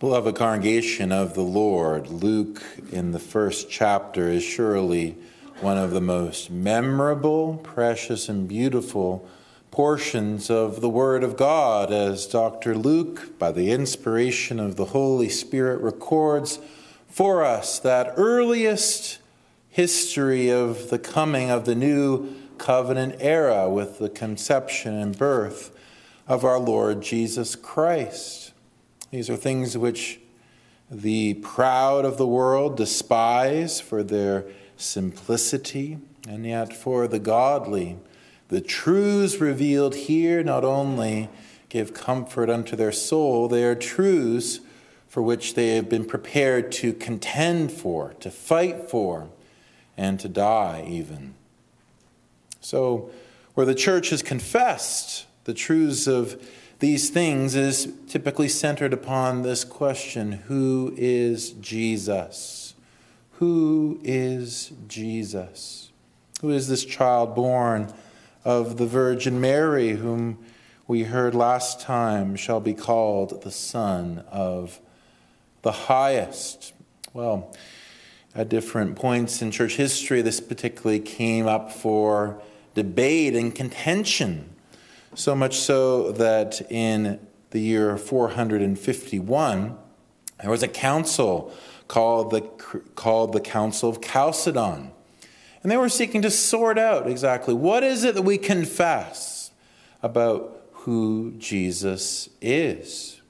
Beloved congregation of the Lord, Luke in the first chapter is surely one of the most memorable, precious, and beautiful portions of the Word of God, as Dr. Luke, by the inspiration of the Holy Spirit, records for us that earliest history of the coming of the new covenant era with the conception and birth of our Lord Jesus Christ. These are things which the proud of the world despise for their simplicity, and yet for the godly, the truths revealed here not only give comfort unto their soul, they are truths for which they have been prepared to contend for, to fight for, and to die even. So, where the church has confessed the truths of these things is typically centered upon this question Who is Jesus? Who is Jesus? Who is this child born of the Virgin Mary, whom we heard last time shall be called the Son of the Highest? Well, at different points in church history, this particularly came up for debate and contention so much so that in the year 451, there was a council called the, called the Council of Chalcedon. And they were seeking to sort out exactly what is it that we confess about who Jesus is.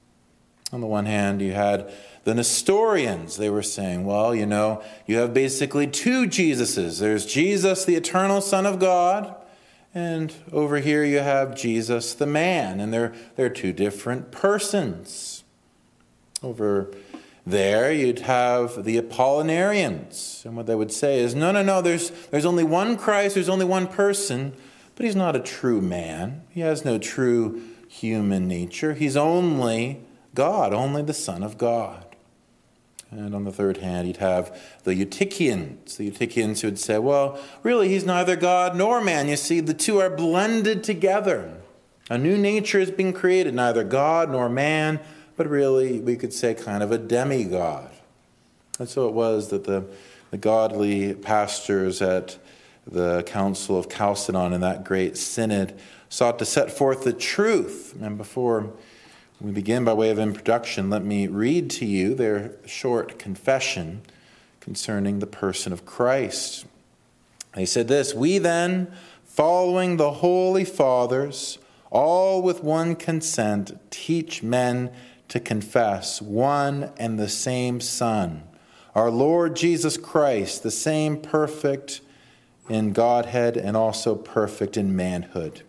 On the one hand, you had the Nestorians. They were saying, well, you know, you have basically two Jesuses. There's Jesus, the eternal Son of God, and over here you have Jesus the man, and they're, they're two different persons. Over there you'd have the Apollinarians, and what they would say is no, no, no, there's, there's only one Christ, there's only one person, but he's not a true man. He has no true human nature. He's only God, only the Son of God. And on the third hand, you'd have the Eutychians, the Eutychians who would say, well, really, he's neither God nor man. You see, the two are blended together. A new nature is being created, neither God nor man, but really, we could say, kind of a demigod. And so it was that the, the godly pastors at the Council of Chalcedon in that great synod sought to set forth the truth. And before we begin by way of introduction. Let me read to you their short confession concerning the person of Christ. They said this We then, following the Holy Fathers, all with one consent, teach men to confess one and the same Son, our Lord Jesus Christ, the same perfect in Godhead and also perfect in manhood.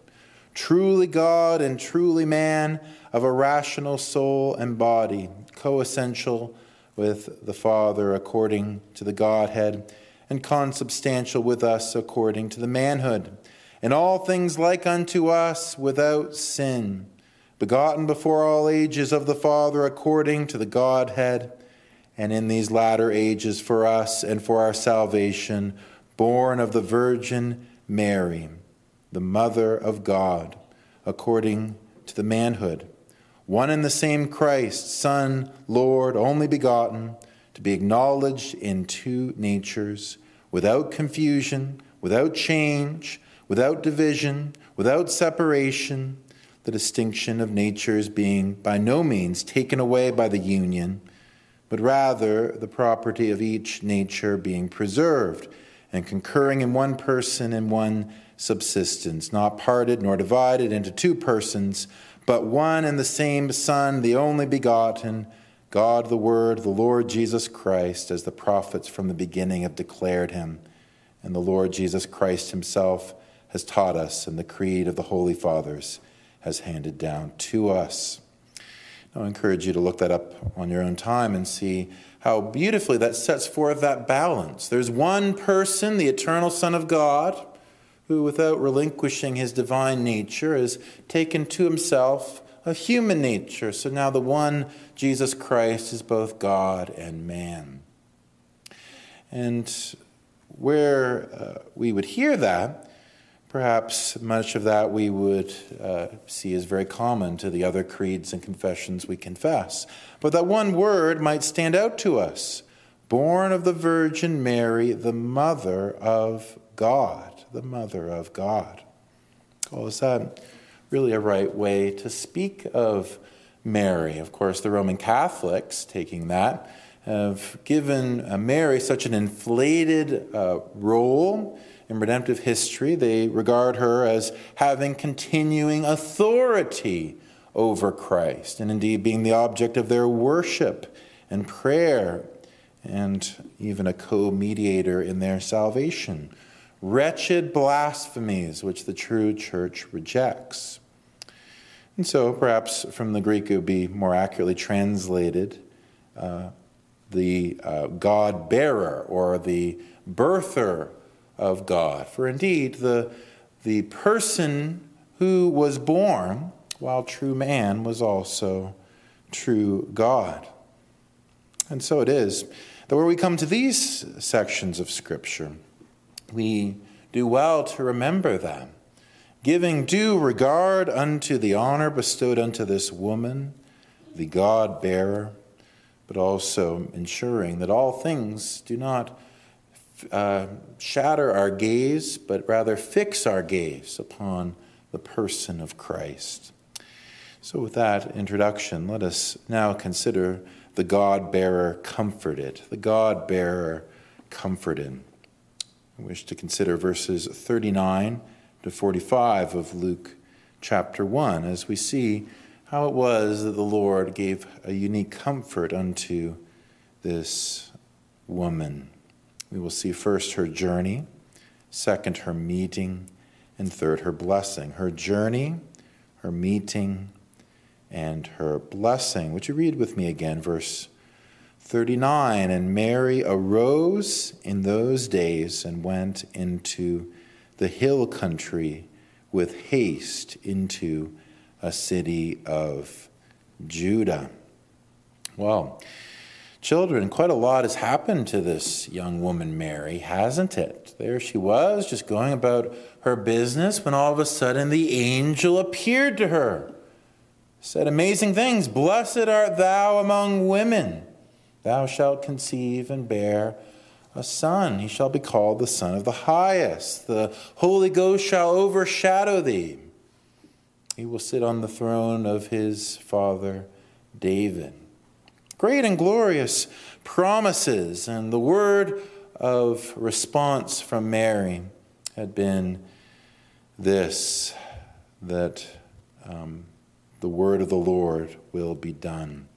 Truly God and truly man of a rational soul and body, coessential with the Father according to the Godhead, and consubstantial with us according to the manhood, and all things like unto us without sin, begotten before all ages of the Father according to the Godhead, and in these latter ages for us and for our salvation, born of the Virgin Mary, the Mother of God, according to the manhood. One and the same Christ, Son, Lord, only begotten, to be acknowledged in two natures, without confusion, without change, without division, without separation, the distinction of natures being by no means taken away by the union, but rather the property of each nature being preserved and concurring in one person and one subsistence, not parted nor divided into two persons but one and the same Son, the only begotten, God the Word, the Lord Jesus Christ, as the prophets from the beginning have declared him. And the Lord Jesus Christ himself has taught us, and the creed of the Holy Fathers has handed down to us. I encourage you to look that up on your own time and see how beautifully that sets forth that balance. There's one person, the eternal Son of God who, without relinquishing his divine nature, has taken to himself a human nature. So now the one, Jesus Christ, is both God and man. And where uh, we would hear that, perhaps much of that we would uh, see as very common to the other creeds and confessions we confess. But that one word might stand out to us born of the Virgin Mary, the Mother of God. The Mother of God. Well, is that really a right way to speak of Mary? Of course, the Roman Catholics, taking that, have given uh, Mary such an inflated uh, role in redemptive history. They regard her as having continuing authority over Christ, and indeed being the object of their worship and prayer, and even a co mediator in their salvation. Wretched blasphemies which the true church rejects. And so, perhaps from the Greek, it would be more accurately translated uh, the uh, God bearer or the birther of God. For indeed, the, the person who was born, while true man, was also true God. And so it is that where we come to these sections of Scripture, we do well to remember them, giving due regard unto the honor bestowed unto this woman, the God bearer, but also ensuring that all things do not uh, shatter our gaze, but rather fix our gaze upon the person of Christ. So, with that introduction, let us now consider the God bearer comforted. The God bearer comforted. I wish to consider verses 39 to 45 of Luke chapter 1 as we see how it was that the Lord gave a unique comfort unto this woman. We will see first her journey, second, her meeting, and third, her blessing. Her journey, her meeting, and her blessing. Would you read with me again, verse 39? And Mary arose in those days and went into the hill country with haste into a city of Judah. Well, Children, quite a lot has happened to this young woman, Mary, hasn't it? There she was, just going about her business, when all of a sudden the angel appeared to her. Said amazing things Blessed art thou among women. Thou shalt conceive and bear a son. He shall be called the Son of the Highest. The Holy Ghost shall overshadow thee. He will sit on the throne of his father David great and glorious promises. And the word of response from Mary had been this that um, the word of the Lord will be done.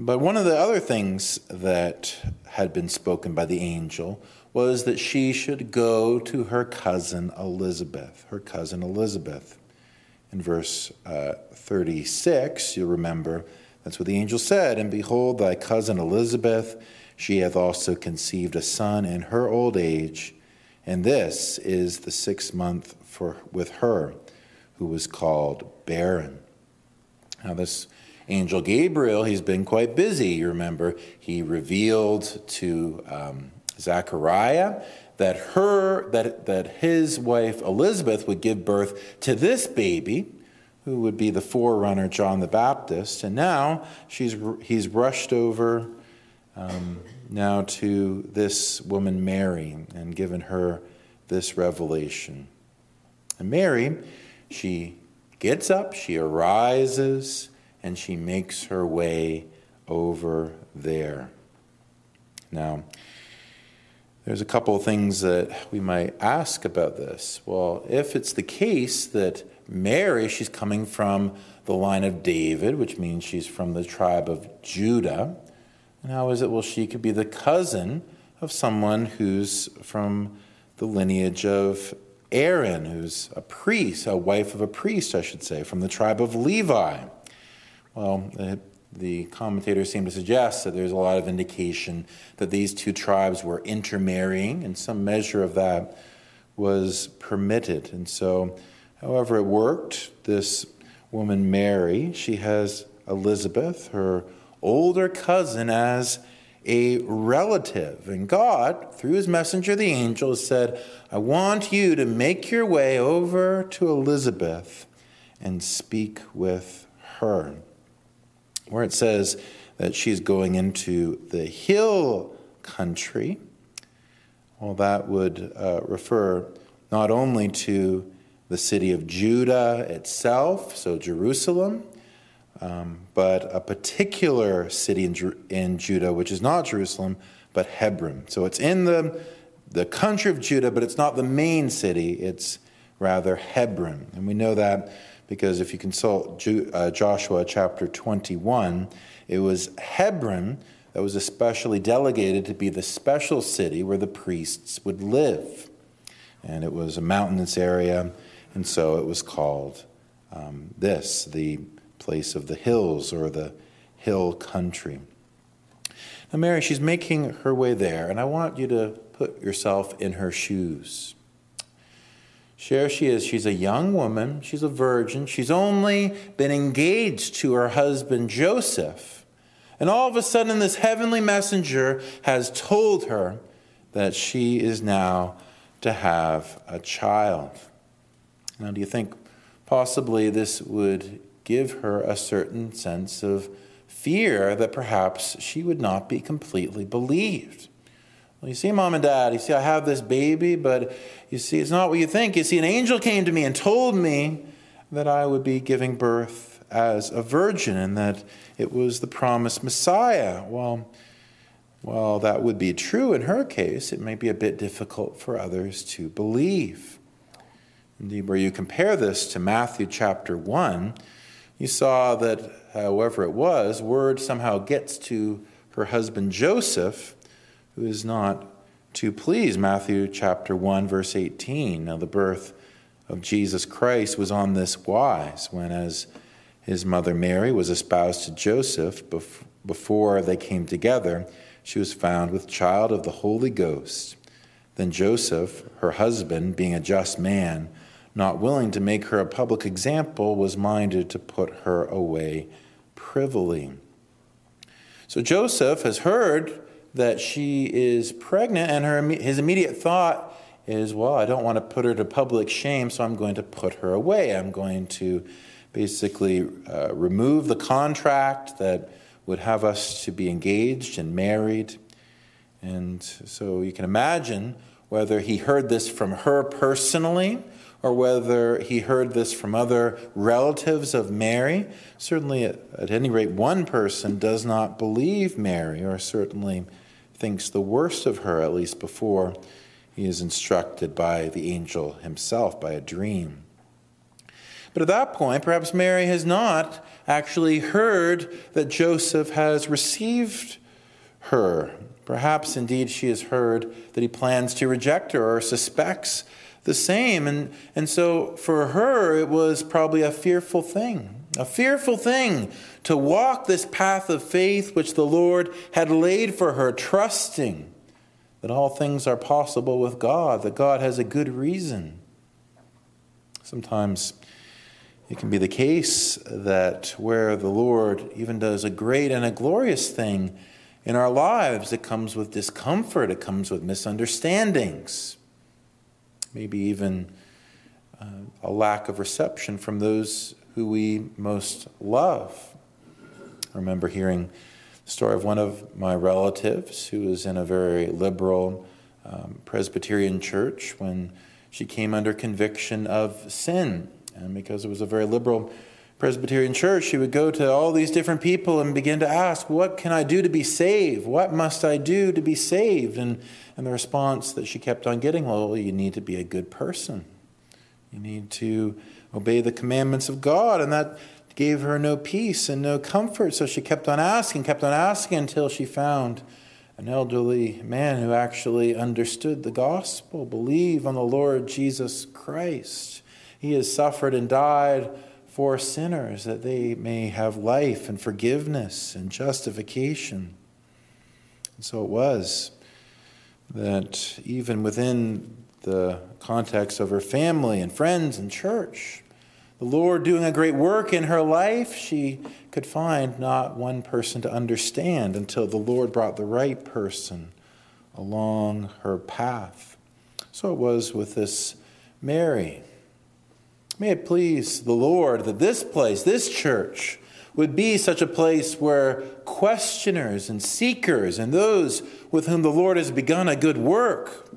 But one of the other things that had been spoken by the angel was that she should go to her cousin Elizabeth, her cousin Elizabeth. In verse uh, 36, you'll remember that's what the angel said. And behold, thy cousin Elizabeth, she hath also conceived a son in her old age, and this is the sixth month for with her, who was called barren. Now, this angel Gabriel, he's been quite busy. You remember, he revealed to um, Zechariah that her that that his wife Elizabeth would give birth to this baby who would be the forerunner, John the Baptist. And now she's, he's rushed over um, now to this woman, Mary, and given her this revelation. And Mary, she gets up, she arises, and she makes her way over there. Now, there's a couple of things that we might ask about this. Well, if it's the case that Mary, she's coming from the line of David, which means she's from the tribe of Judah. And how is it? Well, she could be the cousin of someone who's from the lineage of Aaron, who's a priest, a wife of a priest, I should say, from the tribe of Levi. Well, the, the commentators seem to suggest that there's a lot of indication that these two tribes were intermarrying, and some measure of that was permitted. And so However, it worked. This woman, Mary, she has Elizabeth, her older cousin, as a relative. And God, through his messenger, the angel, said, I want you to make your way over to Elizabeth and speak with her. Where it says that she's going into the hill country, well, that would uh, refer not only to the city of Judah itself, so Jerusalem, um, but a particular city in, in Judah, which is not Jerusalem, but Hebron. So it's in the, the country of Judah, but it's not the main city, it's rather Hebron. And we know that because if you consult Ju- uh, Joshua chapter 21, it was Hebron that was especially delegated to be the special city where the priests would live. And it was a mountainous area, and so it was called um, this, the place of the hills or the hill country. Now, Mary, she's making her way there, and I want you to put yourself in her shoes. Here she is. She's a young woman. She's a virgin. She's only been engaged to her husband Joseph. And all of a sudden, this heavenly messenger has told her that she is now to have a child. Now, do you think possibly this would give her a certain sense of fear that perhaps she would not be completely believed. Well, you see, mom and dad, you see, I have this baby, but you see, it's not what you think. You see, an angel came to me and told me that I would be giving birth as a virgin and that it was the promised Messiah. Well, well, that would be true in her case. It may be a bit difficult for others to believe. Indeed, where you compare this to Matthew chapter 1, you saw that, however it was, word somehow gets to her husband Joseph, who is not to please. Matthew chapter 1, verse 18. Now, the birth of Jesus Christ was on this wise, when as his mother Mary was espoused to Joseph before they came together, she was found with child of the Holy Ghost. Then Joseph, her husband, being a just man, not willing to make her a public example, was minded to put her away privily. So Joseph has heard that she is pregnant, and her, his immediate thought is, well, I don't want to put her to public shame, so I'm going to put her away. I'm going to basically uh, remove the contract that would have us to be engaged and married. And so you can imagine whether he heard this from her personally or whether he heard this from other relatives of Mary. Certainly, at, at, any rate, one person does not believe Mary, or certainly thinks the worst of her, at least before he is instructed by the angel himself by a dream. But at that point, perhaps Mary has not actually heard that Joseph has received her. Perhaps indeed she has heard that he plans to reject her or suspects the same. And, and so for her, it was probably a fearful thing, a fearful thing to walk this path of faith which the Lord had laid for her, trusting that all things are possible with God, that God has a good reason. Sometimes it can be the case that where the Lord even does a great and a glorious thing in our lives, it comes with discomfort, it comes with misunderstandings maybe even uh, a lack of reception from those who we most love. I remember hearing the story of one of my relatives who was in a very liberal um, Presbyterian church when she came under conviction of sin. And because it was a very liberal Presbyterian church, she would go to all these different people and begin to ask, What can I do to be saved? What must I do to be saved? And, and the response that she kept on getting, Well, you need to be a good person. You need to obey the commandments of God. And that gave her no peace and no comfort. So she kept on asking, kept on asking until she found an elderly man who actually understood the gospel, believe on the Lord Jesus Christ. He has suffered and died for sinners that they may have life and forgiveness and justification. And so it was that even within the context of her family and friends and church, the Lord doing a great work in her life, she could find not one person to understand until the Lord brought the right person along her path. So it was with this Mary. May it please the Lord that this place, this church, would be such a place where questioners and seekers and those with whom the Lord has begun a good work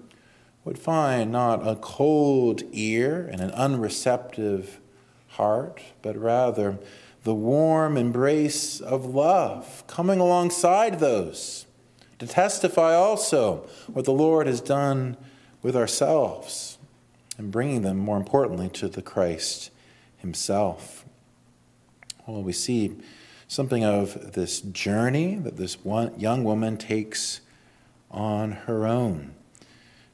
would find not a cold ear and an unreceptive heart, but rather the warm embrace of love coming alongside those to testify also what the Lord has done with ourselves and bringing them, more importantly, to the Christ Himself. Well, we see something of this journey that this one young woman takes on her own.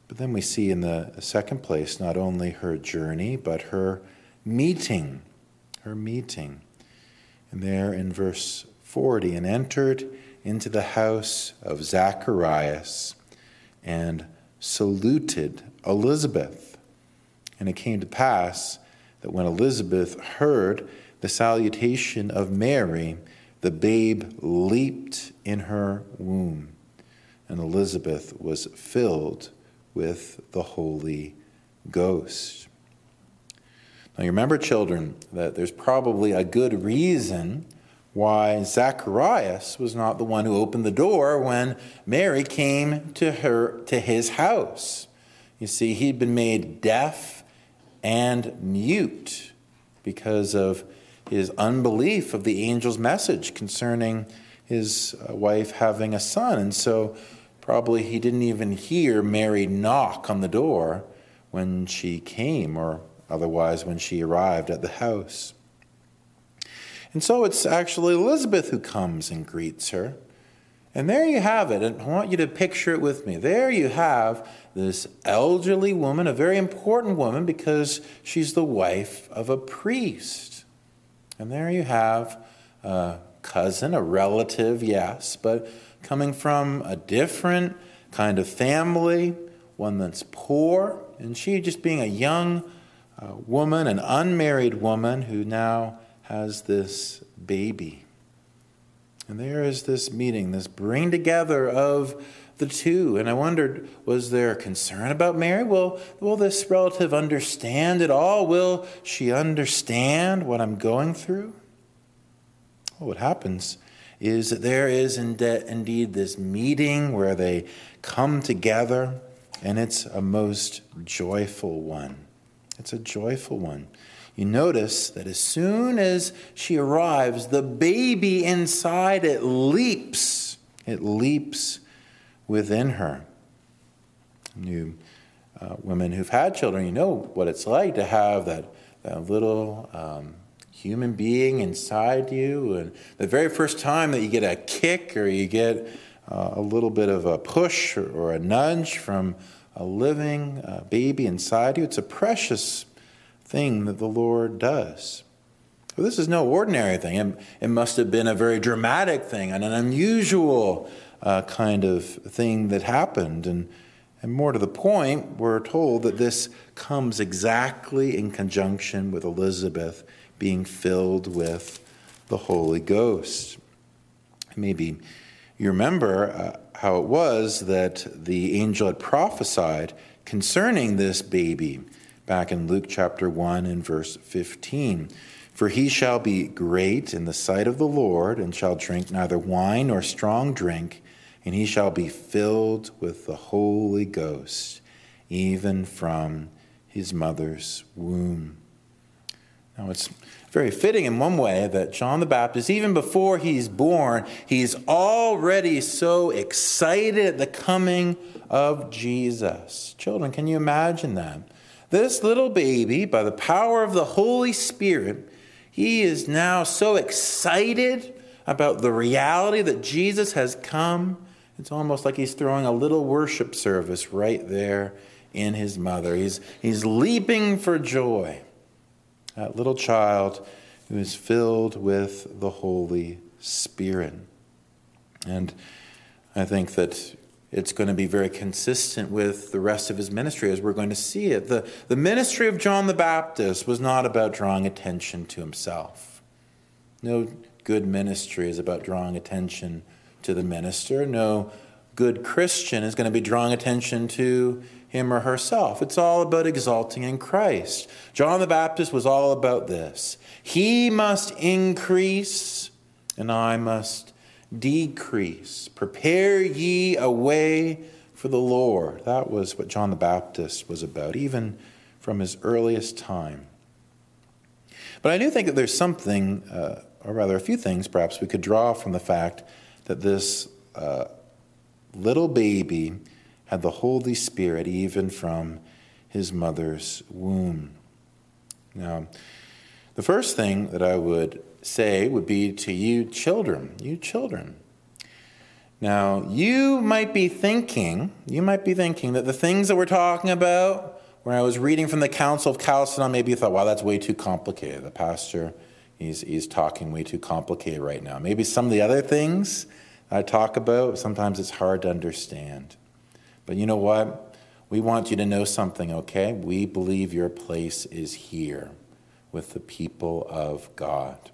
But then we see in the second place not only her journey, but her meeting. Her meeting. And there in verse 40, and entered into the house of Zacharias and saluted Elizabeth. And it came to pass that when Elizabeth heard the salutation of Mary, the babe leaped in her womb, and Elizabeth was filled with the Holy Ghost. Now, you remember, children, that there's probably a good reason why Zacharias was not the one who opened the door when Mary came to her to his house. You see, he'd been made deaf and mute because of his unbelief of the angel's message concerning his uh, wife having a son. And so probably he didn't even hear Mary knock on the door when she came, or otherwise when she arrived at the house. And so it's actually Elizabeth who comes and greets her. And there you have it. And I want you to picture it with me. There you have this elderly woman, a very important woman because she's the wife of a priest. And there you have a cousin, a relative, yes, but coming from a different kind of family, one that's poor. And she just being a young uh, woman, an unmarried woman who now has this baby. And there is this meeting, this bring together of the two. And I wondered, was there concern about Mary? Will, will this relative understand it all? Will she understand what I'm going through? Well, what happens is that there is indeed this meeting where they come together, and it's a most joyful one. It's a joyful one. You notice that as soon as she arrives, the baby inside it leaps. It leaps within her. You uh, women who've had children, you know what it's like to have that, that little um, human being inside you. And the very first time that you get a kick or you get uh, a little bit of a push or, or a nudge from a living uh, baby inside you, it's a precious thing that the Lord does. This is no ordinary thing. It, it must have been a very dramatic thing and an unusual uh, kind of thing that happened. And, and more to the point, we're told that this comes exactly in conjunction with Elizabeth being filled with the Holy Ghost. Maybe you remember uh, how it was that the angel had prophesied concerning this baby back in Luke chapter 1 and verse 15. For he shall be great in the sight of the Lord, and shall drink neither wine nor strong drink, and he shall be filled with the Holy Ghost, even from his mother's womb. Now, it's very fitting in one way that John the Baptist, even before he's born, he's already so excited at the coming of Jesus. Children, can you imagine that? This little baby, by the power of the Holy Spirit, he is now so excited about the reality that Jesus has come. It's almost like he's throwing a little worship service right there in his mother. He's, he's leaping for joy. That little child who is filled with the Holy Spirit. And I think that it's going to be very consistent with the rest of his ministry as we're going to see it. The, the ministry of John the Baptist was not about drawing attention to himself. No good ministry is about drawing attention to the minister. No good Christian is going to be drawing attention to him or herself. It's all about exalting in Christ. John the Baptist was all about this. He must increase, and I must decrease. Prepare ye a way for the Lord. That was what John the Baptist was about, even from his earliest time. But I do think that there's something, uh, or rather a few things perhaps, we could draw from the fact that this uh, little baby had the Holy Spirit even from his mother's womb. Now, the first thing that I would say would be to you children, you children. Now, you might be thinking, you might be thinking that the things that we're talking about, when I was reading from the Council of Chalcedon, maybe you thought, wow, that's way too complicated. The pastor, he's, he's talking way too complicated right now. Maybe some of the other things I talk about, sometimes it's hard to understand. But you know what? We want you to know something, okay? We believe your place is here with the people of God.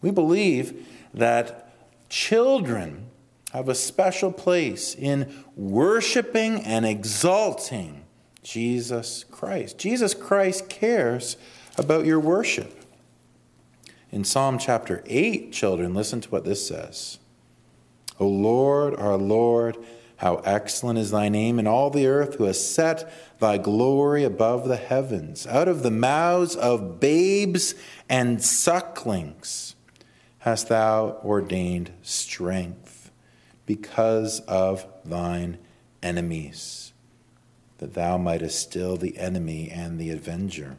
We believe that children have a special place in worshiping and exalting Jesus Christ. Jesus Christ cares about your worship. In Psalm chapter 8, children, listen to what this says O Lord, our Lord, how excellent is thy name in all the earth, who has set thy glory above the heavens. Out of the mouths of babes and sucklings hast thou ordained strength because of thine enemies, that thou mightest still the enemy and the avenger.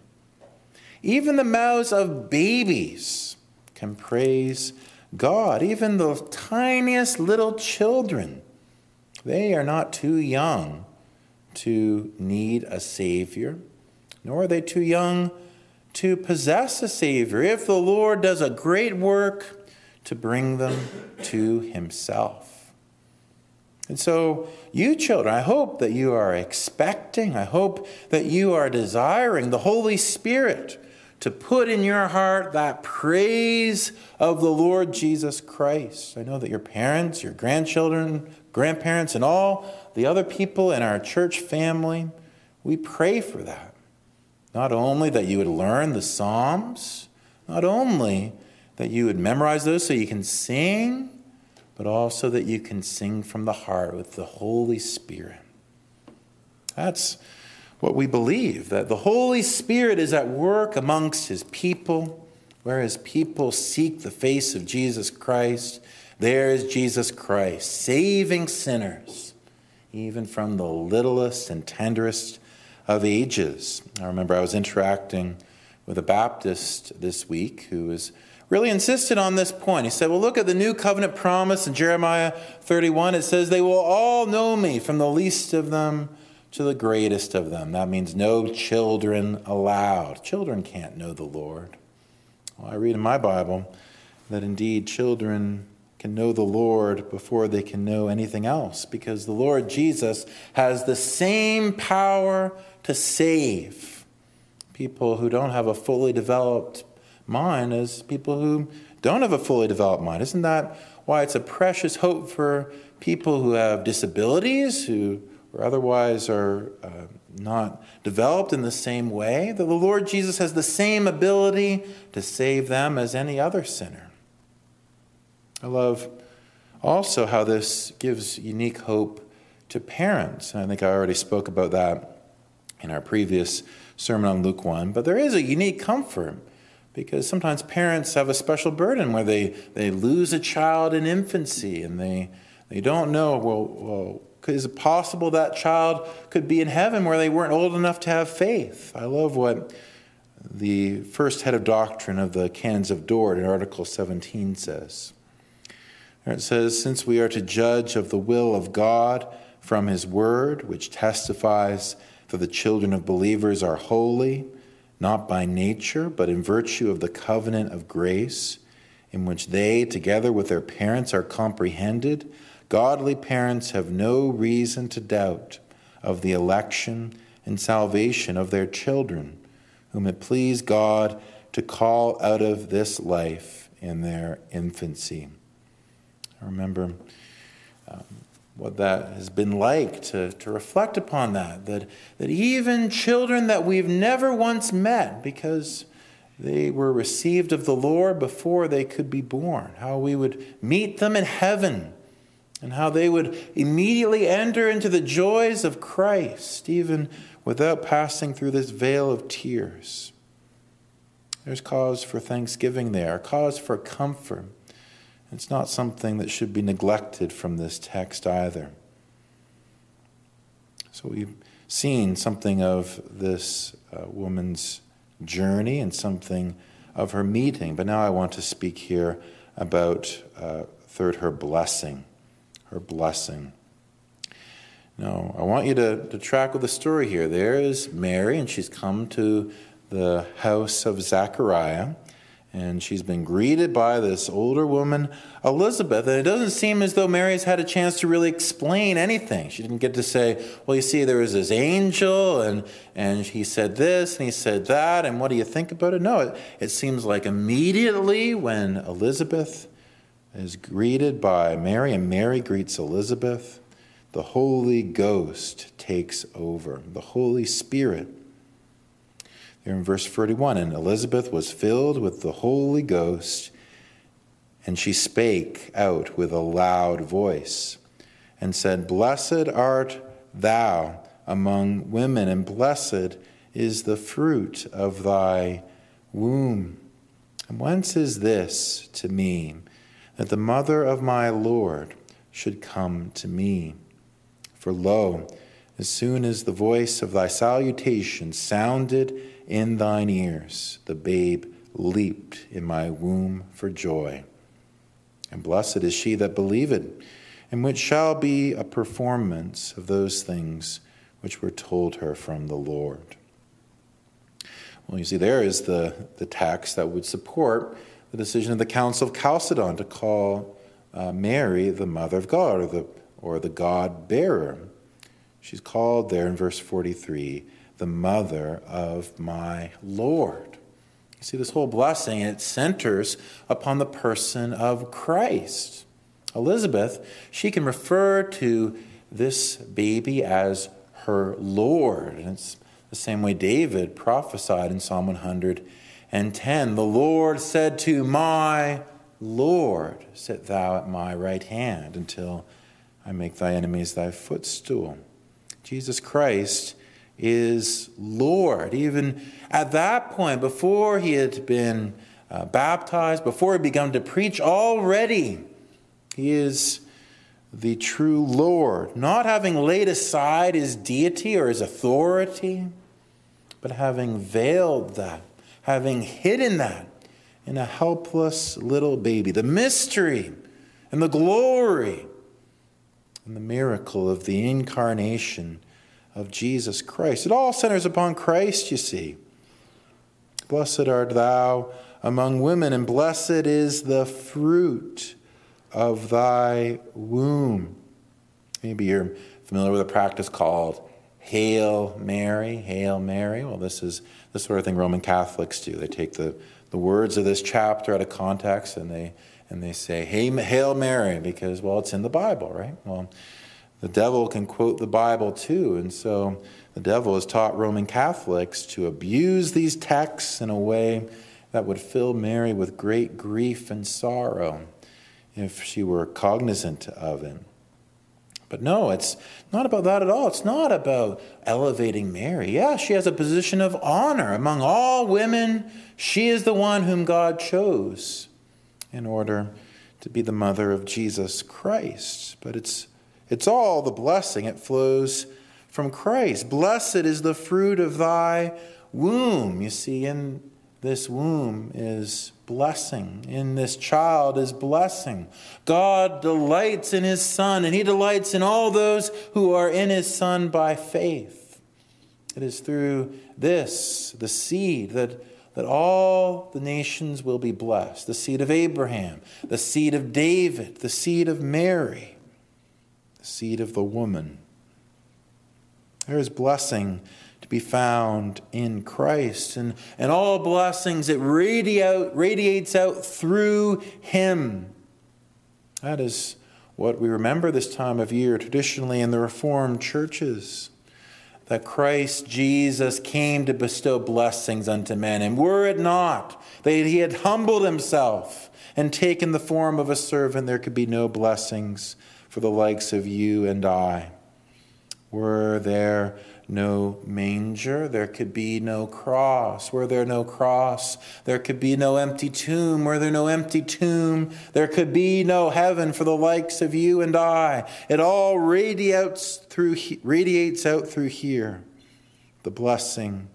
Even the mouths of babies can praise God, even the tiniest little children. They are not too young to need a Savior, nor are they too young to possess a Savior if the Lord does a great work to bring them to Himself. And so, you children, I hope that you are expecting, I hope that you are desiring the Holy Spirit to put in your heart that praise of the Lord Jesus Christ. I know that your parents, your grandchildren, grandparents, and all the other people in our church family, we pray for that. Not only that you would learn the Psalms, not only that you would memorize those so you can sing, but also that you can sing from the heart with the Holy Spirit. That's what we believe that the Holy Spirit is at work amongst his people, where his people seek the face of Jesus Christ. There is Jesus Christ, saving sinners, even from the littlest and tenderest of ages. I remember I was interacting with a Baptist this week who was really insisted on this point. He said, Well, look at the new covenant promise in Jeremiah 31. It says, They will all know me, from the least of them to the greatest of them. That means no children allowed. Children can't know the Lord. Well, I read in my Bible that indeed children can know the Lord before they can know anything else because the Lord Jesus has the same power to save people who don't have a fully developed mind as people who don't have a fully developed mind. Isn't that why it's a precious hope for people who have disabilities, who or otherwise are uh, not developed in the same way? That the Lord Jesus has the same ability to save them as any other sinner. I love also how this gives unique hope to parents. And I think I already spoke about that in our previous sermon on Luke 1. But there is a unique comfort because sometimes parents have a special burden where they, they lose a child in infancy and they, they don't know, well, well, is it possible that child could be in heaven where they weren't old enough to have faith? I love what the first head of doctrine of the Canons of Dort in Article 17 says. It says, Since we are to judge of the will of God from His Word, which testifies that the children of believers are holy, not by nature, but in virtue of the covenant of grace, in which they, together with their parents, are comprehended, godly parents have no reason to doubt of the election and salvation of their children, whom it pleased God to call out of this life in their infancy. I remember um, what that has been like to, to reflect upon that, that, that even children that we've never once met because they were received of the Lord before they could be born, how we would meet them in heaven, and how they would immediately enter into the joys of Christ, even without passing through this veil of tears. There's cause for thanksgiving there, cause for comfort. It's not something that should be neglected from this text either. So we've seen something of this uh, woman's journey and something of her meeting, but now I want to speak here about, uh, third, her blessing. Her blessing. Now, I want you to, to track with the story here. There is Mary, and she's come to the house of Zachariah and she's been greeted by this older woman, Elizabeth. And it doesn't seem as though Mary's had a chance to really explain anything. She didn't get to say, Well, you see, there was this angel, and, and he said this, and he said that, and what do you think about it? No, it, it seems like immediately when Elizabeth is greeted by Mary, and Mary greets Elizabeth, the Holy Ghost takes over. The Holy Spirit here in verse 41 And Elizabeth was filled with the Holy Ghost, and she spake out with a loud voice, and said, Blessed art thou among women, and blessed is the fruit of thy womb. And whence is this to me, that the mother of my Lord should come to me? For lo, as soon as the voice of thy salutation sounded in thine ears, the babe leaped in my womb for joy. And blessed is she that believeth, and which shall be a performance of those things which were told her from the Lord. Well, you see, there is the, the text that would support the decision of the Council of Chalcedon to call uh, Mary the Mother of God or the, or the God bearer. She's called there in verse 43 the mother of my Lord. You see, this whole blessing, it centers upon the person of Christ. Elizabeth, she can refer to this baby as her Lord. And it's the same way David prophesied in Psalm 110 The Lord said to my Lord, Sit thou at my right hand until I make thy enemies thy footstool. Jesus Christ is Lord. Even at that point, before he had been uh, baptized, before he begun to preach, already he is the true Lord, not having laid aside his deity or his authority, but having veiled that, having hidden that in a helpless little baby. The mystery and the glory and the miracle of the incarnation of Jesus Christ. It all centers upon Christ, you see. Blessed art thou among women, and blessed is the fruit of thy womb. Maybe you're familiar with a practice called Hail Mary, Hail Mary. Well, this is the sort of thing Roman Catholics do. They take the, the words of this chapter out of context and they and they say, hey, Hail Mary, because, well, it's in the Bible, right? Well, the devil can quote the Bible too. And so the devil has taught Roman Catholics to abuse these texts in a way that would fill Mary with great grief and sorrow if she were cognizant of it. But no, it's not about that at all. It's not about elevating Mary. Yeah, she has a position of honor. Among all women, she is the one whom God chose in order to be the mother of Jesus Christ. But it's it's all the blessing. It flows from Christ. Blessed is the fruit of thy womb. You see, in this womb is blessing. In this child is blessing. God delights in his Son, and he delights in all those who are in his Son by faith. It is through this, the seed, that, that all the nations will be blessed the seed of Abraham, the seed of David, the seed of Mary. Seed of the woman. There is blessing to be found in Christ, and, and all blessings it radiate, radiates out through Him. That is what we remember this time of year traditionally in the Reformed churches that Christ Jesus came to bestow blessings unto men. And were it not that he had humbled himself and taken the form of a servant, there could be no blessings for the likes of you and I. Were there no manger, there could be no cross. Were there no cross, there could be no empty tomb. Were there no empty tomb, there could be no heaven for the likes of you and I. It all radiates through radiates out through here. The blessing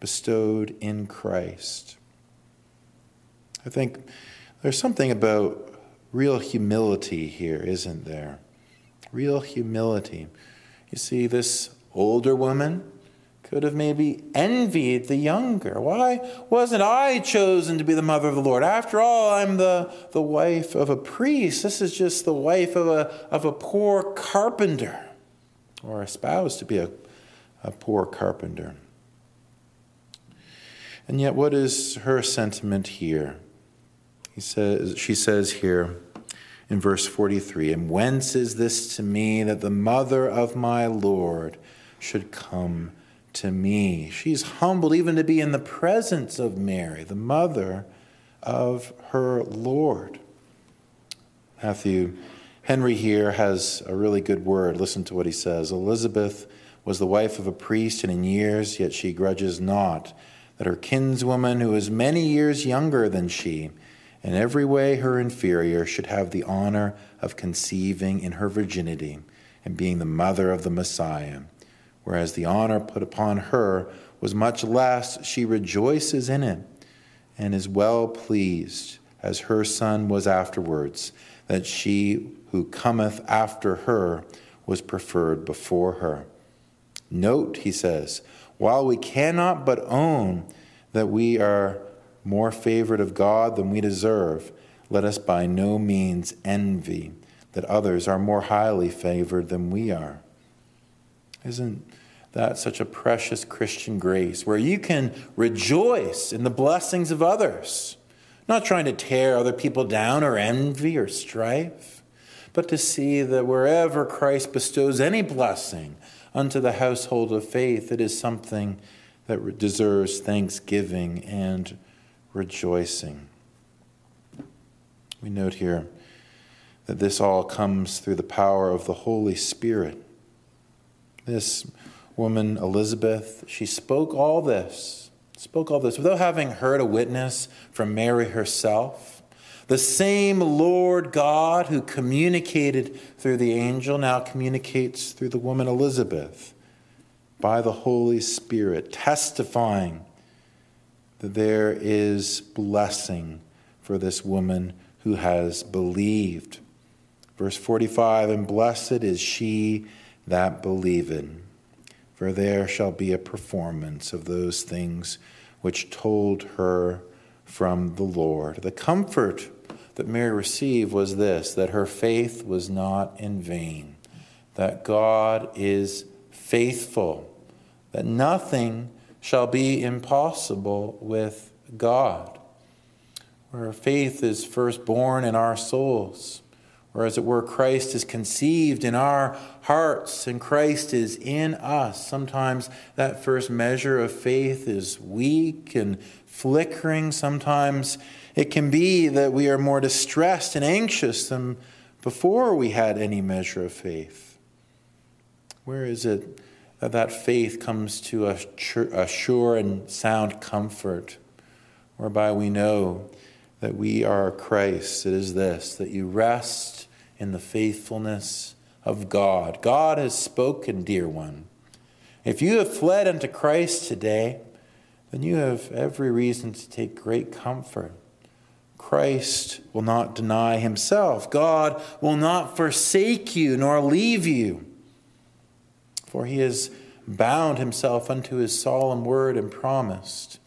bestowed in Christ. I think there's something about real humility here, isn't there? Real humility. You see, this older woman could have maybe envied the younger. Why wasn't I chosen to be the mother of the Lord? After all, I'm the, the wife of a priest. This is just the wife of a, of a poor carpenter, or espoused to be a, a poor carpenter. And yet, what is her sentiment here? He says, she says here, in verse 43 And whence is this to me that the mother of my Lord should come to me? She's humbled even to be in the presence of Mary, the mother of her Lord. Matthew Henry here has a really good word. Listen to what he says Elizabeth was the wife of a priest, and in years, yet she grudges not that her kinswoman, who is many years younger than she, in every way her inferior, should have the honor of conceiving in her virginity and being the mother of the Messiah. Whereas the honor put upon her was much less, she rejoices in it and is well pleased, as her son was afterwards, that she who cometh after her was preferred before her. Note, he says, while we cannot but own that we are more favored of God than we deserve, let us by no means envy that others are more highly favored than we are. Isn't that such a precious Christian grace where you can rejoice in the blessings of others, not trying to tear other people down or envy or strife, but to see that wherever Christ bestows any blessing unto the household of faith, it is something that deserves thanksgiving and rejoicing. We note here that this all comes through the power of the Holy Spirit. This woman, Elizabeth, she spoke all this, spoke all this without having heard a witness from Mary herself. The same Lord God who communicated through the angel now communicates through the woman Elizabeth by the Holy Spirit, testifying there is blessing for this woman who has believed. Verse 45 And blessed is she that believeth, for there shall be a performance of those things which told her from the Lord. The comfort that Mary received was this that her faith was not in vain, that God is faithful, that nothing shall be impossible with God. Where faith is first born in our souls, or as it were, Christ is conceived in our hearts and Christ is in us. Sometimes that first measure of faith is weak and flickering. Sometimes it can be that we are more distressed and anxious than before we had any measure of faith. Where is it that that faith comes to a, a sure and sound comfort, whereby we know that we are Christ. It is this that you rest in the faithfulness of God. God has spoken, dear one. If you have fled unto Christ today, then you have every reason to take great comfort. Christ will not deny himself. God will not forsake you nor leave you for he has bound himself unto his solemn word and promised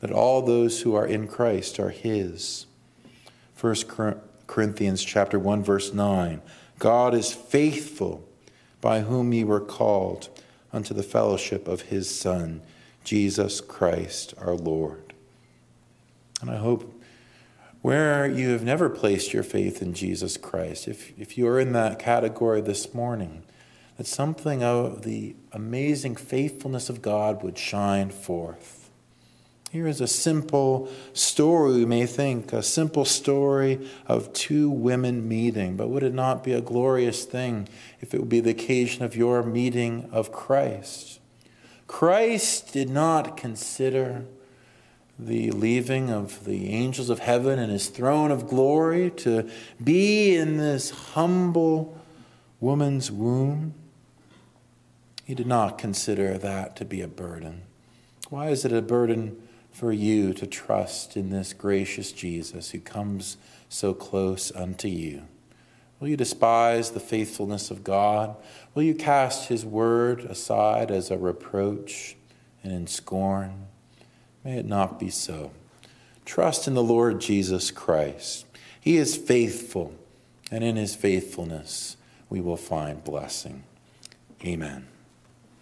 that all those who are in Christ are his. 1 Corinthians chapter 1 verse 9 God is faithful by whom ye were called unto the fellowship of his Son, Jesus Christ our Lord. And I hope where you have never placed your faith in Jesus Christ, if, if you are in that category this morning, that something of the amazing faithfulness of God would shine forth. Here is a simple story, we may think, a simple story of two women meeting, but would it not be a glorious thing if it would be the occasion of your meeting of Christ? Christ did not consider the leaving of the angels of heaven and his throne of glory to be in this humble woman's womb. He did not consider that to be a burden. Why is it a burden for you to trust in this gracious Jesus who comes so close unto you? Will you despise the faithfulness of God? Will you cast his word aside as a reproach and in scorn? May it not be so. Trust in the Lord Jesus Christ. He is faithful, and in his faithfulness we will find blessing. Amen.